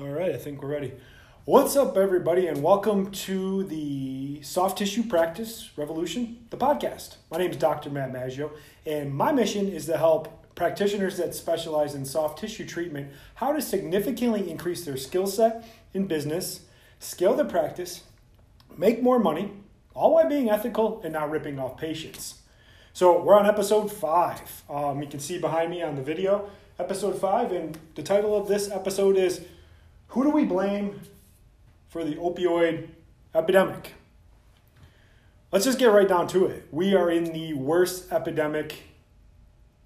All right, I think we're ready. What's up, everybody, and welcome to the Soft Tissue Practice Revolution, the podcast. My name is Dr. Matt Maggio, and my mission is to help practitioners that specialize in soft tissue treatment how to significantly increase their skill set in business, scale their practice, make more money, all while being ethical and not ripping off patients. So, we're on episode five. Um, you can see behind me on the video, episode five, and the title of this episode is Who Do We Blame for the Opioid Epidemic? Let's just get right down to it. We are in the worst epidemic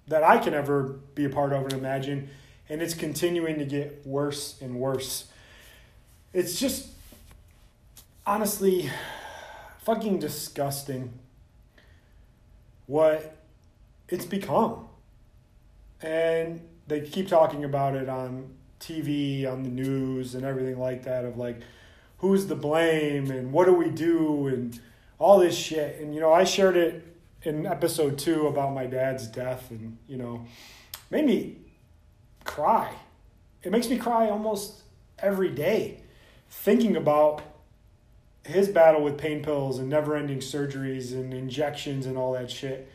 that I can ever be a part of and imagine, and it's continuing to get worse and worse. It's just honestly fucking disgusting what it's become. And they keep talking about it on TV, on the news, and everything like that of like, who's the blame and what do we do and all this shit. And, you know, I shared it in episode two about my dad's death and, you know, made me cry. It makes me cry almost every day thinking about his battle with pain pills and never ending surgeries and injections and all that shit.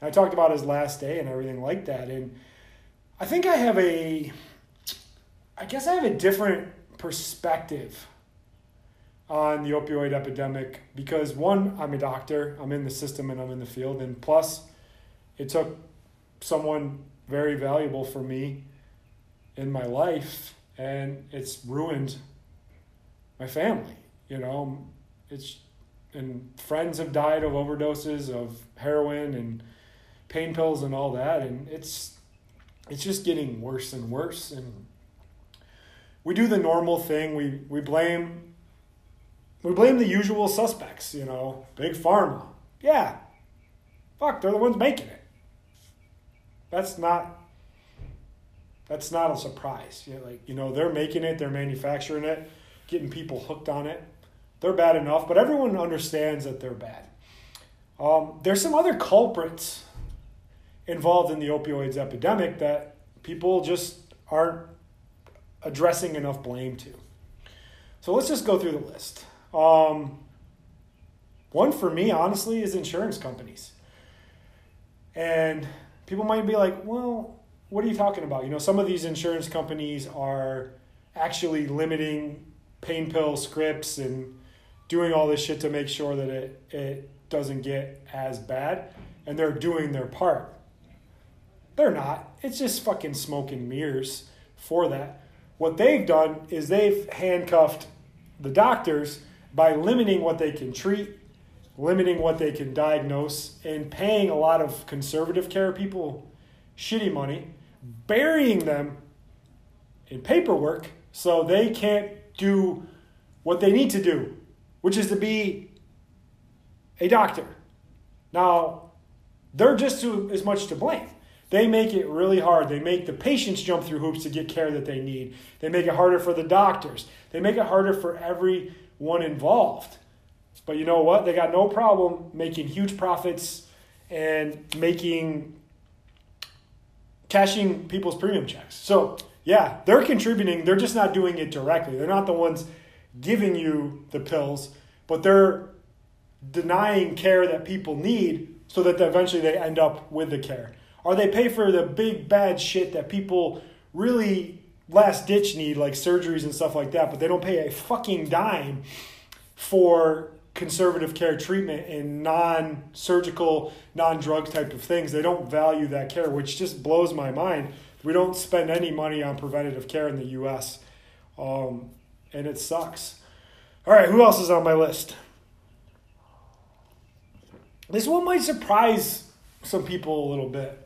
And I talked about his last day and everything like that. And I think I have a, I guess I have a different perspective on the opioid epidemic because one, I'm a doctor, I'm in the system and I'm in the field. And plus, it took someone very valuable for me in my life and it's ruined my family you know it's and friends have died of overdoses of heroin and pain pills and all that and it's it's just getting worse and worse and we do the normal thing. We we blame we blame the usual suspects you know big pharma. Yeah. Fuck they're the ones making it. That's not that's not a surprise. You know, like you know they're making it they're manufacturing it getting people hooked on it. They're bad enough, but everyone understands that they're bad. Um, there's some other culprits involved in the opioids epidemic that people just aren't addressing enough blame to. So let's just go through the list. Um, one for me, honestly, is insurance companies. And people might be like, well, what are you talking about? You know, some of these insurance companies are actually limiting pain pill scripts and doing all this shit to make sure that it, it doesn't get as bad, and they're doing their part. They're not. It's just fucking smoke and mirrors for that. What they've done is they've handcuffed the doctors by limiting what they can treat, limiting what they can diagnose, and paying a lot of conservative care people shitty money, burying them in paperwork so they can't do what they need to do which is to be a doctor. Now, they're just as much to blame. They make it really hard. They make the patients jump through hoops to get care that they need. They make it harder for the doctors. They make it harder for everyone involved. But you know what? They got no problem making huge profits and making cashing people's premium checks. So, yeah, they're contributing. They're just not doing it directly. They're not the ones giving you the pills, but they're denying care that people need so that eventually they end up with the care. Or they pay for the big bad shit that people really last ditch need, like surgeries and stuff like that, but they don't pay a fucking dime for conservative care treatment and non surgical, non drug type of things. They don't value that care, which just blows my mind. We don't spend any money on preventative care in the US. Um, and it sucks. All right, who else is on my list? This one might surprise some people a little bit,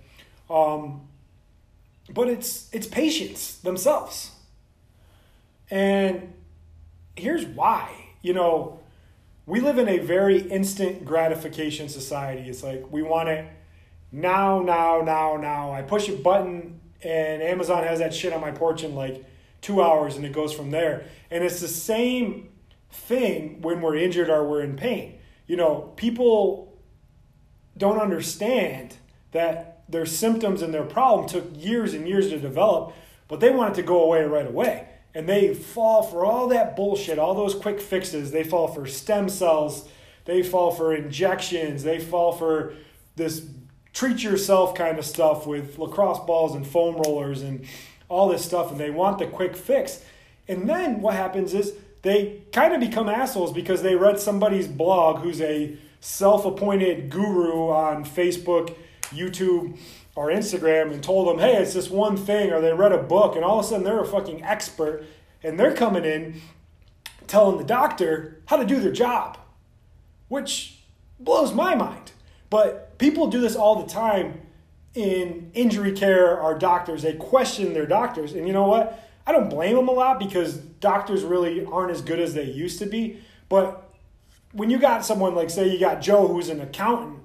um, but it's it's patients themselves, and here's why. You know, we live in a very instant gratification society. It's like we want it now, now, now, now. I push a button, and Amazon has that shit on my porch in like two hours, and it goes from there. And it's the same thing when we're injured or we're in pain. You know, people don't understand that their symptoms and their problem took years and years to develop, but they want it to go away right away. And they fall for all that bullshit, all those quick fixes. They fall for stem cells, they fall for injections, they fall for this treat yourself kind of stuff with lacrosse balls and foam rollers and all this stuff. And they want the quick fix. And then what happens is they kind of become assholes because they read somebody's blog who's a self appointed guru on Facebook, YouTube, or Instagram and told them, hey, it's this one thing, or they read a book, and all of a sudden they're a fucking expert, and they're coming in telling the doctor how to do their job, which blows my mind. But people do this all the time in injury care, our doctors, they question their doctors. And you know what? I don't blame them a lot because doctors really aren't as good as they used to be. But when you got someone like, say, you got Joe who's an accountant,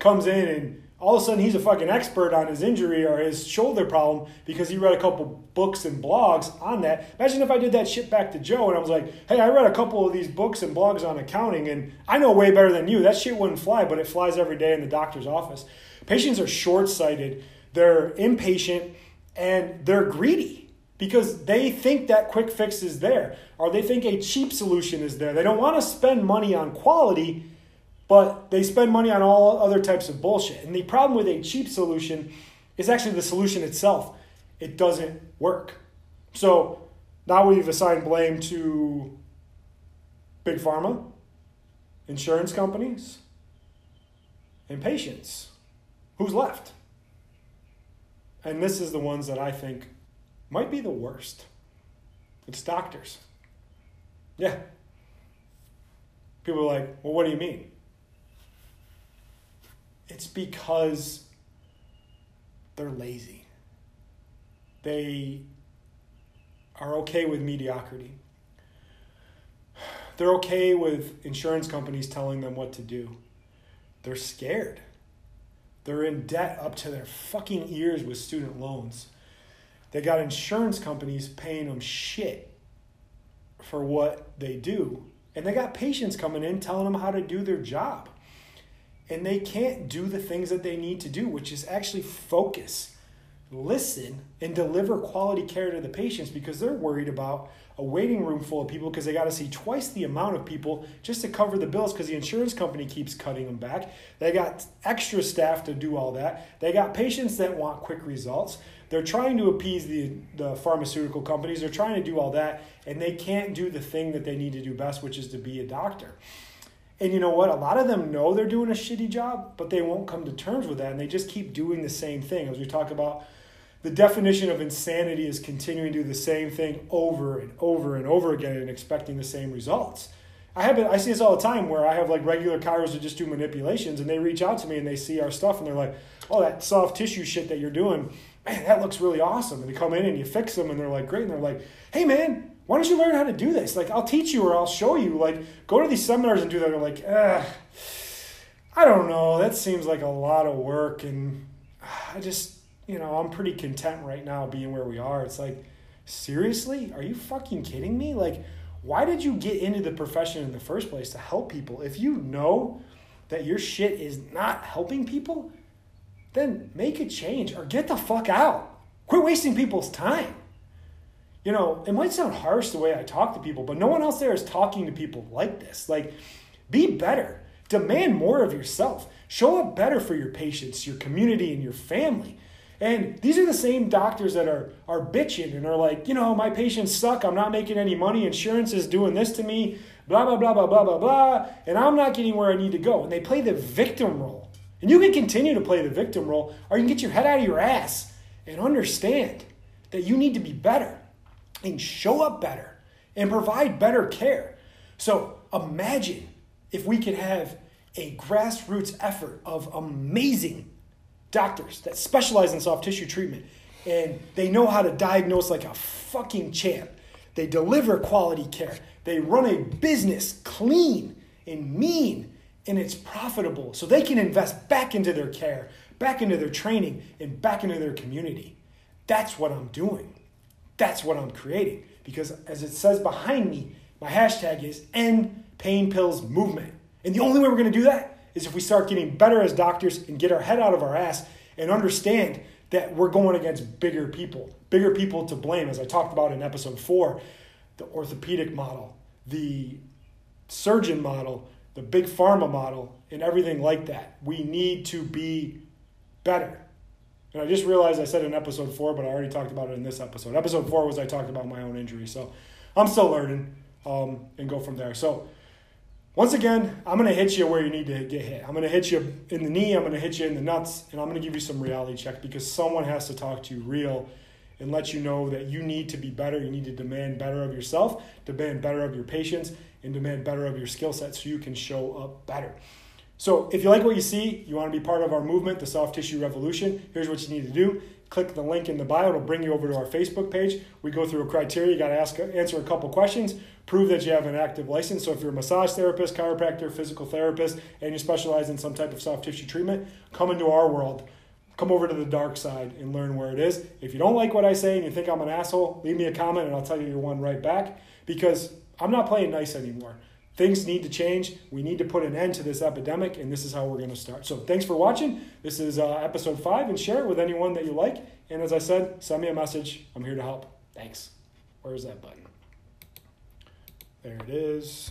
comes in and all of a sudden he's a fucking expert on his injury or his shoulder problem because he read a couple books and blogs on that. Imagine if I did that shit back to Joe and I was like, hey, I read a couple of these books and blogs on accounting and I know way better than you. That shit wouldn't fly, but it flies every day in the doctor's office. Patients are short sighted, they're impatient, and they're greedy because they think that quick fix is there or they think a cheap solution is there. They don't want to spend money on quality but they spend money on all other types of bullshit. And the problem with a cheap solution is actually the solution itself. It doesn't work. So now we've assigned blame to big pharma, insurance companies, and patients. Who's left? And this is the ones that I think might be the worst. It's doctors. Yeah. People are like, well, what do you mean? It's because they're lazy. They are okay with mediocrity. They're okay with insurance companies telling them what to do. They're scared. They're in debt up to their fucking ears with student loans. They got insurance companies paying them shit for what they do. And they got patients coming in telling them how to do their job and they can't do the things that they need to do, which is actually focus, listen, and deliver quality care to the patients because they're worried about a waiting room full of people because they got to see twice the amount of people just to cover the bills because the insurance company keeps cutting them back. They got extra staff to do all that. They got patients that want quick results. They're trying to appease the, the pharmaceutical companies. They're trying to do all that, and they can't do the thing that they need to do best, which is to be a doctor. And you know what? A lot of them know they're doing a shitty job, but they won't come to terms with that. And they just keep doing the same thing. As we talk about, the definition of insanity is continuing to do the same thing over and over and over again and expecting the same results. I have I see this all the time where I have like regular chiros who just do manipulations and they reach out to me and they see our stuff and they're like, oh, that soft tissue shit that you're doing, man, that looks really awesome. And they come in and you fix them and they're like, great. And they're like, hey, man, why don't you learn how to do this? Like, I'll teach you or I'll show you. Like, go to these seminars and do that. They're like, Ugh, I don't know. That seems like a lot of work. And ah, I just, you know, I'm pretty content right now being where we are. It's like, seriously? Are you fucking kidding me? Like, why did you get into the profession in the first place to help people? If you know that your shit is not helping people, then make a change or get the fuck out. Quit wasting people's time you know, it might sound harsh the way I talk to people, but no one else there is talking to people like this. Like, be better. Demand more of yourself. Show up better for your patients, your community, and your family. And these are the same doctors that are, are bitching and are like, you know, my patients suck. I'm not making any money. Insurance is doing this to me. Blah, blah, blah, blah, blah, blah, blah. And I'm not getting where I need to go. And they play the victim role. And you can continue to play the victim role, or you can get your head out of your ass and understand that you need to be better and show up better and provide better care. So imagine if we could have a grassroots effort of amazing doctors that specialize in soft tissue treatment and they know how to diagnose like a fucking champ. They deliver quality care. They run a business clean and mean and it's profitable so they can invest back into their care, back into their training, and back into their community. That's what I'm doing. That's what I'm creating. Because as it says behind me, my hashtag is end pain pills movement. And the only way we're going to do that is if we start getting better as doctors and get our head out of our ass and understand that we're going against bigger people, bigger people to blame, as I talked about in episode four, the orthopedic model, the surgeon model, the big pharma model, and everything like that. We need to be better. And I just realized I said in episode four, but I already talked about it in this episode. Episode four was I talked about my own injury. So I'm still learning um, and go from there. So once again, I'm going to hit you where you need to get hit. I'm going to hit you in the knee, I'm going to hit you in the nuts, and I'm going to give you some reality check because someone has to talk to you real and let you know that you need to be better. You need to demand better of yourself, demand better of your patients, and demand better of your skill set so you can show up better. So, if you like what you see, you want to be part of our movement, the Soft Tissue Revolution, here's what you need to do. Click the link in the bio, it'll bring you over to our Facebook page. We go through a criteria, you got to ask answer a couple questions, prove that you have an active license. So, if you're a massage therapist, chiropractor, physical therapist, and you specialize in some type of soft tissue treatment, come into our world come over to the dark side and learn where it is. If you don't like what I say and you think I'm an asshole, leave me a comment and I'll tell you your one right back because I'm not playing nice anymore. Things need to change. We need to put an end to this epidemic, and this is how we're going to start. So, thanks for watching. This is uh, episode five, and share it with anyone that you like. And as I said, send me a message. I'm here to help. Thanks. Where's that button? There it is.